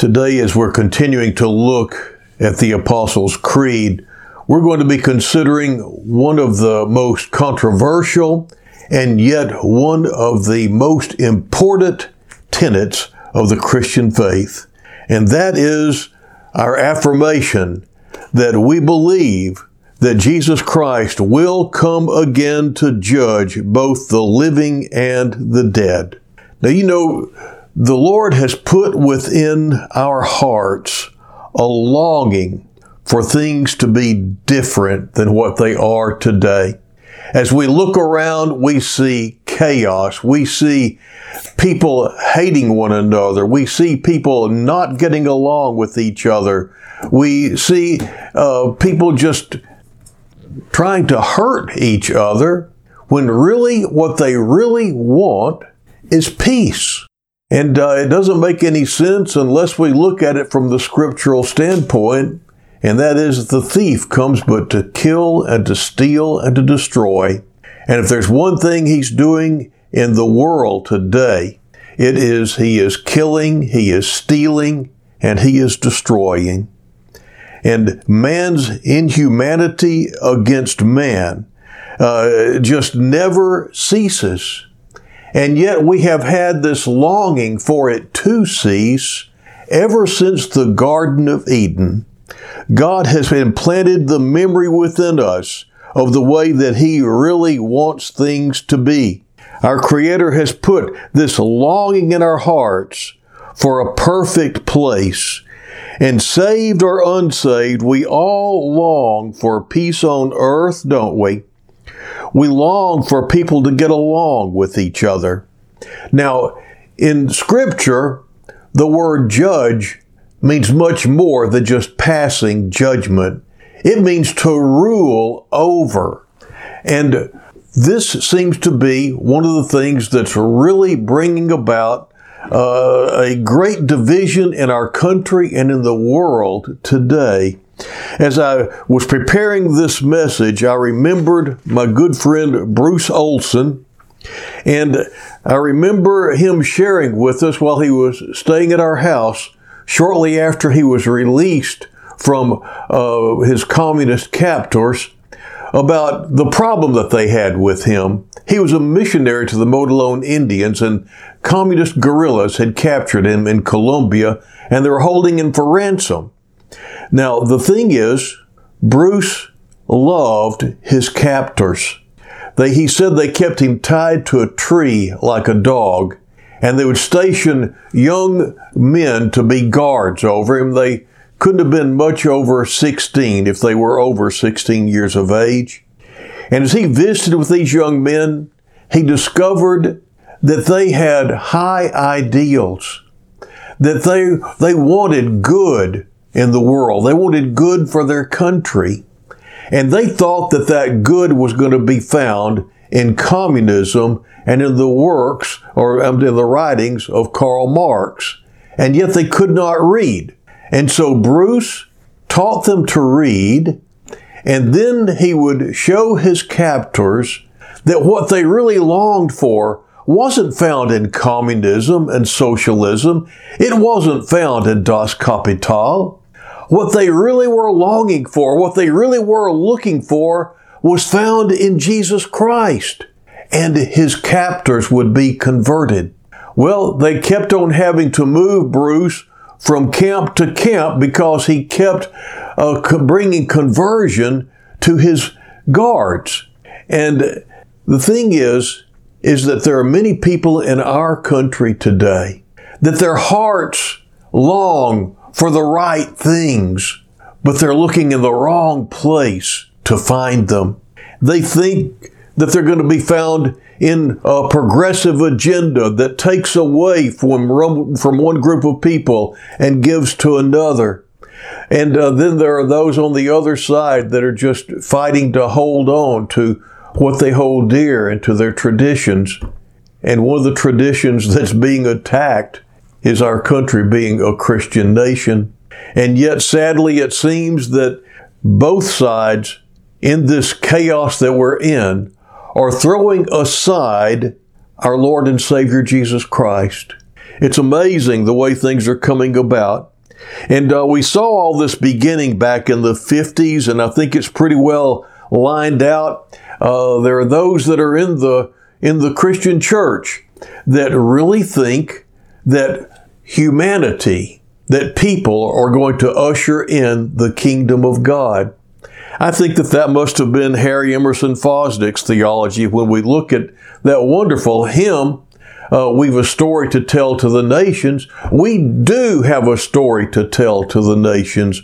Today, as we're continuing to look at the Apostles' Creed, we're going to be considering one of the most controversial and yet one of the most important tenets of the Christian faith. And that is our affirmation that we believe that Jesus Christ will come again to judge both the living and the dead. Now, you know, the Lord has put within our hearts a longing for things to be different than what they are today. As we look around, we see chaos. We see people hating one another. We see people not getting along with each other. We see uh, people just trying to hurt each other when really what they really want is peace. And uh, it doesn't make any sense unless we look at it from the scriptural standpoint, and that is the thief comes but to kill and to steal and to destroy. And if there's one thing he's doing in the world today, it is he is killing, he is stealing, and he is destroying. And man's inhumanity against man uh, just never ceases. And yet we have had this longing for it to cease ever since the Garden of Eden. God has implanted the memory within us of the way that He really wants things to be. Our Creator has put this longing in our hearts for a perfect place. And saved or unsaved, we all long for peace on earth, don't we? We long for people to get along with each other. Now, in Scripture, the word judge means much more than just passing judgment. It means to rule over. And this seems to be one of the things that's really bringing about uh, a great division in our country and in the world today. As I was preparing this message, I remembered my good friend Bruce Olson, and I remember him sharing with us while he was staying at our house shortly after he was released from uh, his communist captors about the problem that they had with him. He was a missionary to the Motilone Indians, and communist guerrillas had captured him in Colombia, and they were holding him for ransom. Now, the thing is, Bruce loved his captors. They, he said they kept him tied to a tree like a dog, and they would station young men to be guards over him. They couldn't have been much over 16 if they were over 16 years of age. And as he visited with these young men, he discovered that they had high ideals, that they, they wanted good in the world. They wanted good for their country. And they thought that that good was going to be found in communism and in the works or um, in the writings of Karl Marx. And yet they could not read. And so Bruce taught them to read, and then he would show his captors that what they really longed for wasn't found in communism and socialism. It wasn't found in Das Kapital. What they really were longing for, what they really were looking for, was found in Jesus Christ. And his captors would be converted. Well, they kept on having to move Bruce from camp to camp because he kept uh, bringing conversion to his guards. And the thing is, is that there are many people in our country today that their hearts long for the right things, but they're looking in the wrong place to find them. They think that they're going to be found in a progressive agenda that takes away from, from one group of people and gives to another. And uh, then there are those on the other side that are just fighting to hold on to what they hold dear and to their traditions. And one of the traditions that's being attacked is our country being a Christian nation. And yet, sadly, it seems that both sides in this chaos that we're in are throwing aside our Lord and Savior Jesus Christ. It's amazing the way things are coming about. And uh, we saw all this beginning back in the 50s, and I think it's pretty well lined out. Uh, there are those that are in the in the Christian church that really think that humanity, that people are going to usher in the kingdom of God. I think that that must have been Harry Emerson Fosdick's theology when we look at that wonderful hymn, uh, We've a story to tell to the nations. We do have a story to tell to the nations.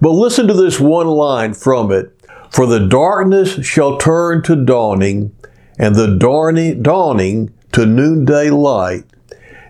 But listen to this one line from it. For the darkness shall turn to dawning, and the dawning to noonday light.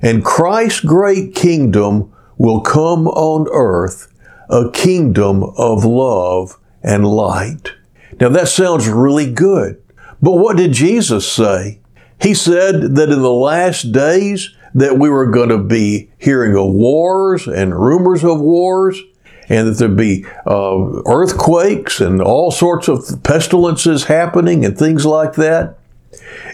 And Christ's great kingdom will come on earth, a kingdom of love and light. Now that sounds really good. But what did Jesus say? He said that in the last days that we were going to be hearing of wars and rumors of wars and that there'd be uh, earthquakes and all sorts of pestilences happening and things like that.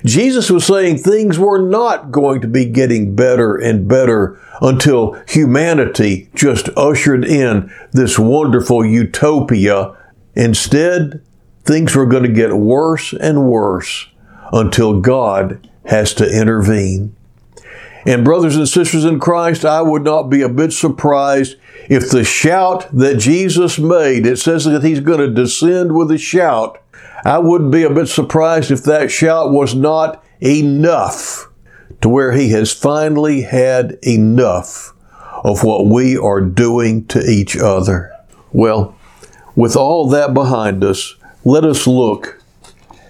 Jesus was saying things were not going to be getting better and better until humanity just ushered in this wonderful utopia. Instead, things were going to get worse and worse until God has to intervene. And, brothers and sisters in Christ, I would not be a bit surprised if the shout that Jesus made, it says that he's going to descend with a shout. I wouldn't be a bit surprised if that shout was not enough to where he has finally had enough of what we are doing to each other. Well, with all that behind us, let us look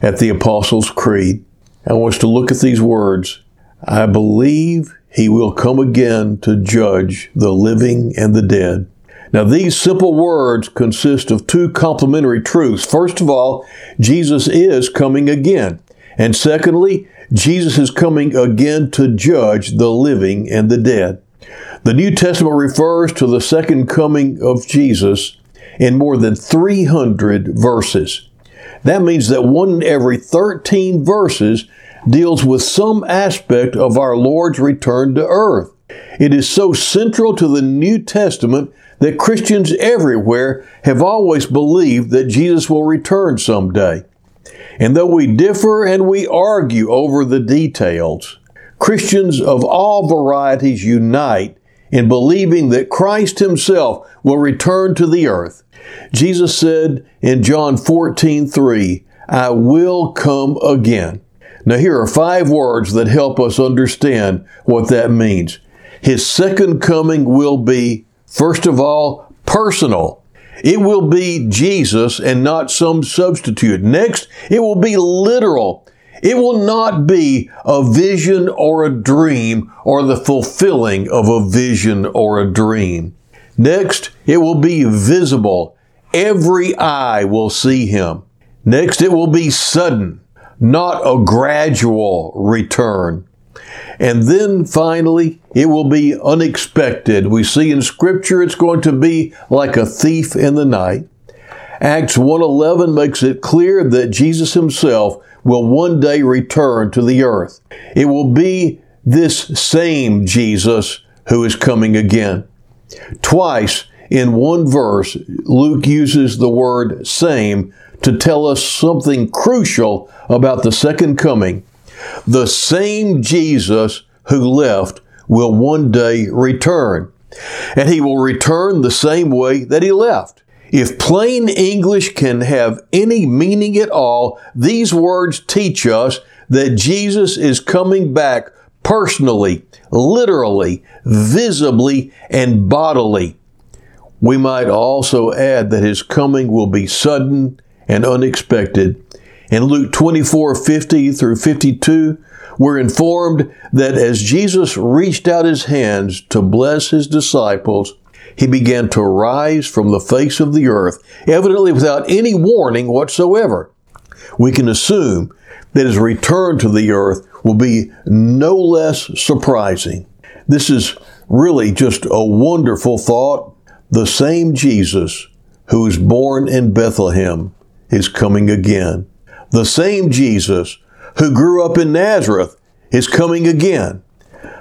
at the Apostles' Creed. I want us to look at these words. I believe he will come again to judge the living and the dead. Now, these simple words consist of two complementary truths. First of all, Jesus is coming again. And secondly, Jesus is coming again to judge the living and the dead. The New Testament refers to the second coming of Jesus in more than 300 verses. That means that one in every 13 verses deals with some aspect of our Lord's return to earth. It is so central to the New Testament that Christians everywhere have always believed that Jesus will return someday. And though we differ and we argue over the details, Christians of all varieties unite in believing that Christ Himself will return to the earth. Jesus said in John 14, 3, I will come again. Now, here are five words that help us understand what that means. His second coming will be, first of all, personal. It will be Jesus and not some substitute. Next, it will be literal. It will not be a vision or a dream or the fulfilling of a vision or a dream. Next, it will be visible. Every eye will see him. Next, it will be sudden not a gradual return. And then finally, it will be unexpected. We see in scripture it's going to be like a thief in the night. Acts 1:11 makes it clear that Jesus himself will one day return to the earth. It will be this same Jesus who is coming again. Twice in one verse, Luke uses the word same to tell us something crucial about the second coming. The same Jesus who left will one day return, and he will return the same way that he left. If plain English can have any meaning at all, these words teach us that Jesus is coming back personally, literally, visibly, and bodily. We might also add that his coming will be sudden and unexpected. In Luke 24 50 through 52, we're informed that as Jesus reached out his hands to bless his disciples, he began to rise from the face of the earth, evidently without any warning whatsoever. We can assume that his return to the earth will be no less surprising. This is really just a wonderful thought. The same Jesus who was born in Bethlehem is coming again. The same Jesus who grew up in Nazareth is coming again.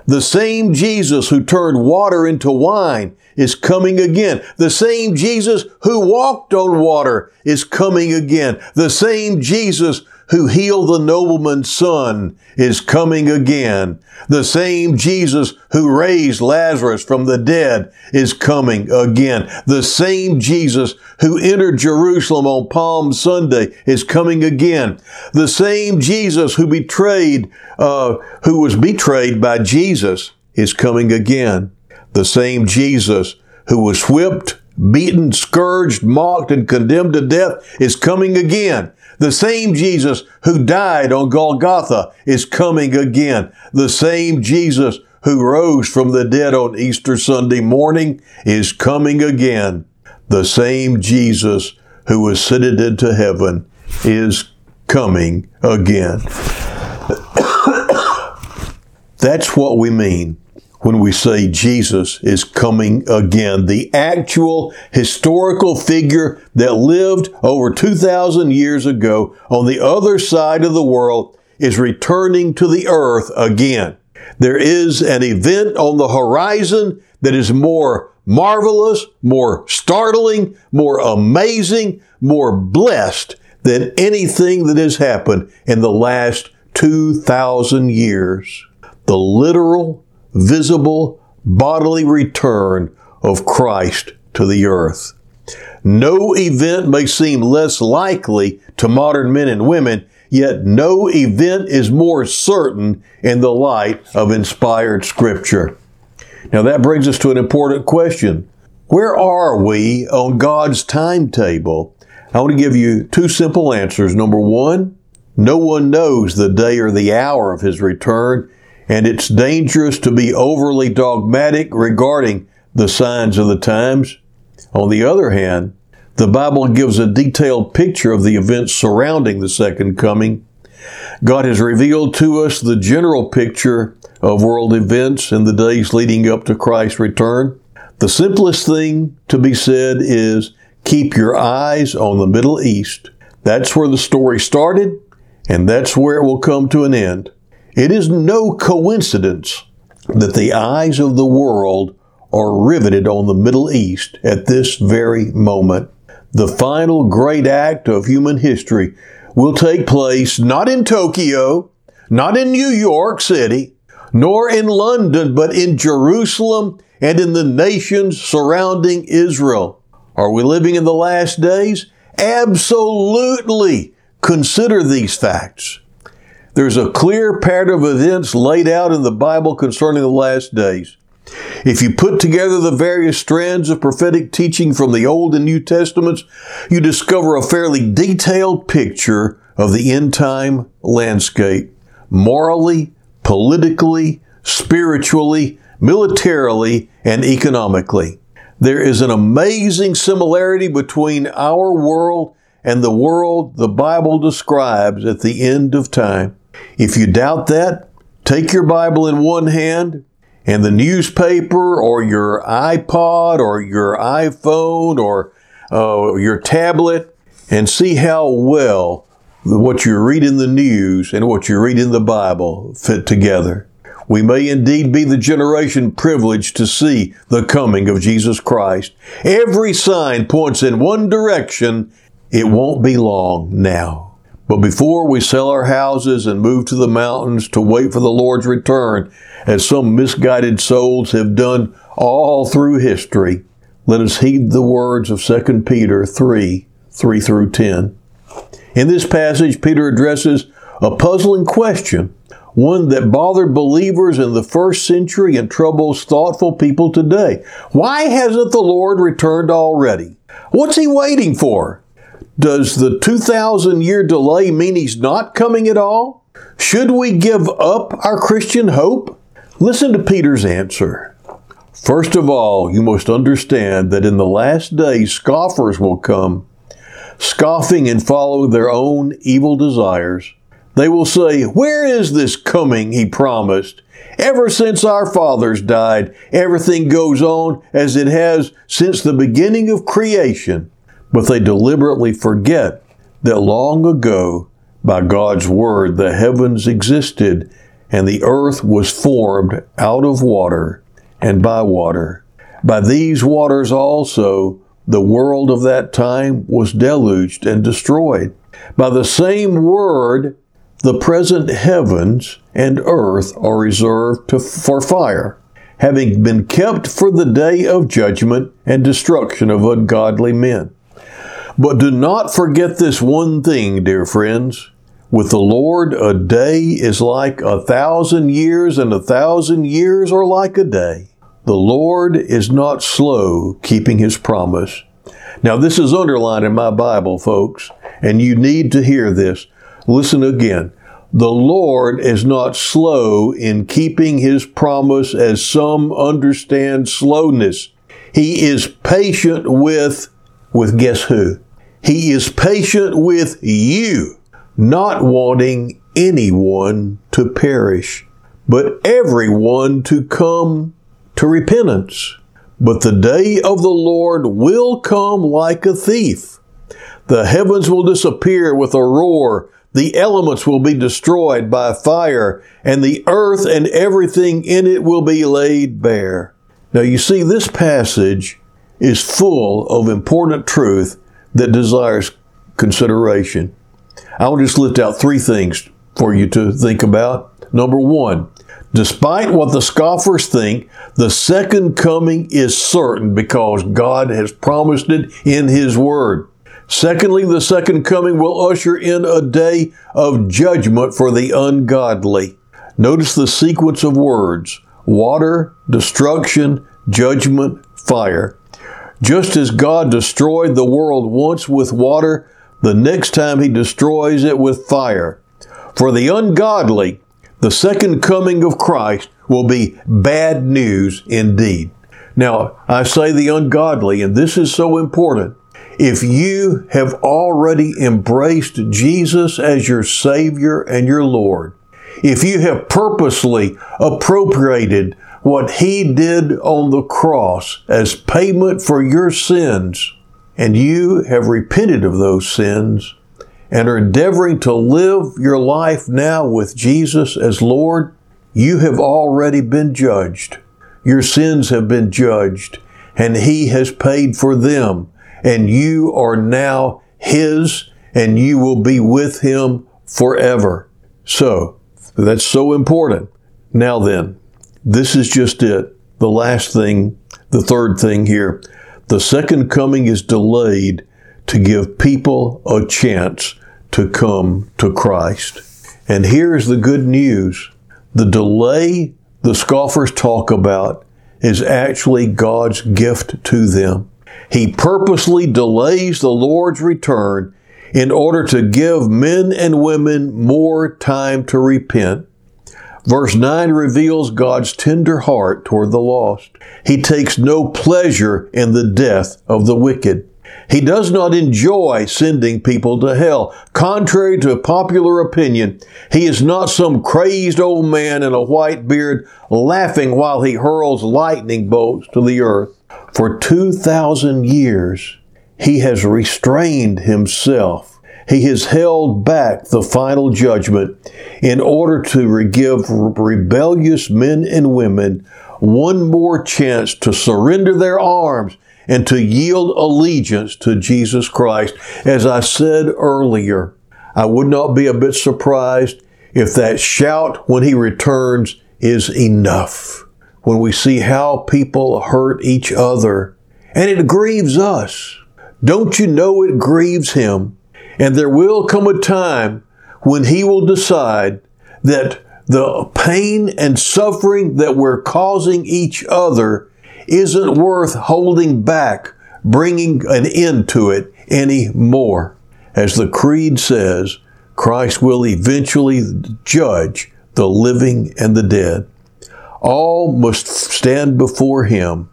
The same Jesus who turned water into wine is coming again. The same Jesus who walked on water is coming again. The same Jesus who healed the nobleman's son is coming again. The same Jesus who raised Lazarus from the dead is coming again. The same Jesus who entered Jerusalem on Palm Sunday is coming again. The same Jesus who betrayed, uh, who was betrayed by Jesus is coming again. The same Jesus who was whipped, beaten, scourged, mocked, and condemned to death is coming again. The same Jesus who died on Golgotha is coming again. The same Jesus who rose from the dead on Easter Sunday morning is coming again. The same Jesus who ascended into heaven is coming again. That's what we mean when we say Jesus is coming again. The actual historical figure that lived over 2,000 years ago on the other side of the world is returning to the earth again. There is an event on the horizon that is more marvelous, more startling, more amazing, more blessed than anything that has happened in the last 2,000 years. The literal visible bodily return of Christ to the earth. No event may seem less likely to modern men and women, yet no event is more certain in the light of inspired scripture. Now that brings us to an important question. Where are we on God's timetable? I want to give you two simple answers. Number one, no one knows the day or the hour of his return, and it's dangerous to be overly dogmatic regarding the signs of the times. On the other hand, the Bible gives a detailed picture of the events surrounding the second coming. God has revealed to us the general picture of world events in the days leading up to Christ's return. The simplest thing to be said is keep your eyes on the Middle East. That's where the story started, and that's where it will come to an end. It is no coincidence that the eyes of the world are riveted on the Middle East at this very moment. The final great act of human history will take place not in Tokyo, not in New York City, nor in London, but in Jerusalem and in the nations surrounding Israel. Are we living in the last days? Absolutely. Consider these facts. There's a clear pattern of events laid out in the Bible concerning the last days. If you put together the various strands of prophetic teaching from the Old and New Testaments, you discover a fairly detailed picture of the end time landscape, morally, politically, spiritually, militarily, and economically. There is an amazing similarity between our world and the world the Bible describes at the end of time. If you doubt that, take your Bible in one hand and the newspaper or your iPod or your iPhone or uh, your tablet and see how well what you read in the news and what you read in the Bible fit together. We may indeed be the generation privileged to see the coming of Jesus Christ. Every sign points in one direction. It won't be long now. But before we sell our houses and move to the mountains to wait for the Lord's return, as some misguided souls have done all through history, let us heed the words of 2 Peter 3 3 through 10. In this passage, Peter addresses a puzzling question, one that bothered believers in the first century and troubles thoughtful people today. Why hasn't the Lord returned already? What's he waiting for? Does the 2,000 year delay mean he's not coming at all? Should we give up our Christian hope? Listen to Peter's answer. First of all, you must understand that in the last days scoffers will come, scoffing and following their own evil desires. They will say, Where is this coming he promised? Ever since our fathers died, everything goes on as it has since the beginning of creation but they deliberately forget that long ago, by God's word, the heavens existed and the earth was formed out of water and by water. By these waters also the world of that time was deluged and destroyed. By the same word, the present heavens and earth are reserved to, for fire, having been kept for the day of judgment and destruction of ungodly men. But do not forget this one thing, dear friends. With the Lord, a day is like a thousand years, and a thousand years are like a day. The Lord is not slow keeping his promise. Now, this is underlined in my Bible, folks, and you need to hear this. Listen again. The Lord is not slow in keeping his promise as some understand slowness. He is patient with, with guess who? He is patient with you, not wanting anyone to perish, but everyone to come to repentance. But the day of the Lord will come like a thief. The heavens will disappear with a roar. The elements will be destroyed by fire, and the earth and everything in it will be laid bare. Now, you see, this passage is full of important truth that desires consideration. I'll just lift out three things for you to think about. Number one, Despite what the scoffers think, the second coming is certain because God has promised it in His Word. Secondly, the second coming will usher in a day of judgment for the ungodly. Notice the sequence of words water, destruction, judgment, fire. Just as God destroyed the world once with water, the next time He destroys it with fire. For the ungodly, the second coming of Christ will be bad news indeed. Now, I say the ungodly, and this is so important. If you have already embraced Jesus as your Savior and your Lord, if you have purposely appropriated what He did on the cross as payment for your sins, and you have repented of those sins, and are endeavoring to live your life now with Jesus as Lord, you have already been judged. Your sins have been judged, and He has paid for them, and you are now His, and you will be with Him forever. So, that's so important. Now then, this is just it. The last thing, the third thing here. The second coming is delayed to give people a chance to come to Christ. And here's the good news the delay the scoffers talk about is actually God's gift to them. He purposely delays the Lord's return in order to give men and women more time to repent. Verse 9 reveals God's tender heart toward the lost. He takes no pleasure in the death of the wicked. He does not enjoy sending people to hell. Contrary to popular opinion, he is not some crazed old man in a white beard laughing while he hurls lightning bolts to the earth. For 2,000 years, he has restrained himself. He has held back the final judgment in order to give rebellious men and women one more chance to surrender their arms and to yield allegiance to Jesus Christ. As I said earlier, I would not be a bit surprised if that shout when he returns is enough. When we see how people hurt each other, and it grieves us. Don't you know it grieves him? And there will come a time when he will decide that the pain and suffering that we're causing each other isn't worth holding back, bringing an end to it anymore. As the Creed says, Christ will eventually judge the living and the dead. All must stand before Him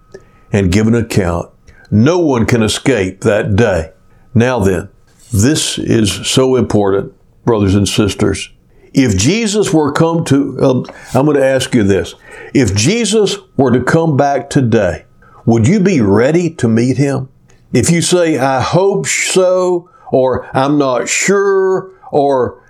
and give an account. No one can escape that day. Now then, this is so important, brothers and sisters. If Jesus were come to, um, I'm going to ask you this. If Jesus were to come back today, would you be ready to meet him? If you say, I hope so, or I'm not sure, or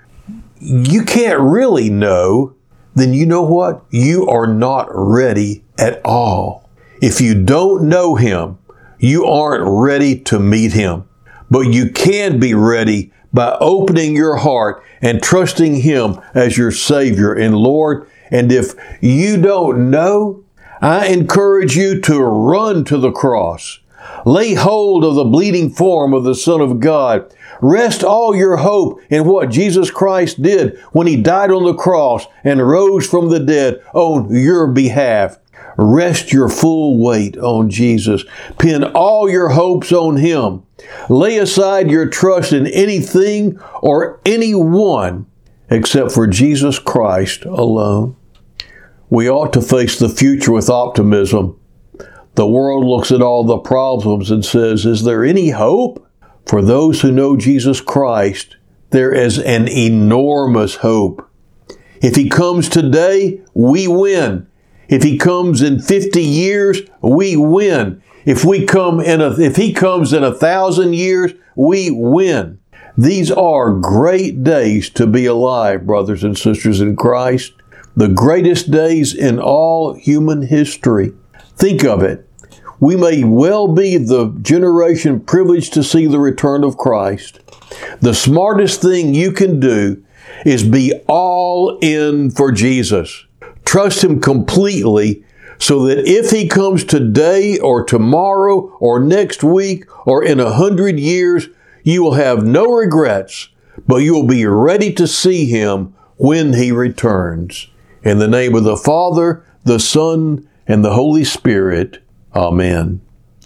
you can't really know, then you know what? You are not ready at all. If you don't know Him, you aren't ready to meet Him. But you can be ready by opening your heart and trusting Him as your Savior and Lord. And if you don't know, I encourage you to run to the cross. Lay hold of the bleeding form of the Son of God. Rest all your hope in what Jesus Christ did when He died on the cross and rose from the dead on your behalf. Rest your full weight on Jesus. Pin all your hopes on Him. Lay aside your trust in anything or anyone except for Jesus Christ alone. We ought to face the future with optimism. The world looks at all the problems and says, Is there any hope? For those who know Jesus Christ, there is an enormous hope. If He comes today, we win. If He comes in 50 years, we win. If we come in a, if He comes in a thousand years, we win. These are great days to be alive, brothers and sisters in Christ. The greatest days in all human history. Think of it. We may well be the generation privileged to see the return of Christ. The smartest thing you can do is be all in for Jesus. Trust Him completely so that if He comes today or tomorrow or next week or in a hundred years, you will have no regrets, but you will be ready to see Him when He returns. In the name of the Father, the Son, and the Holy Spirit. Amen.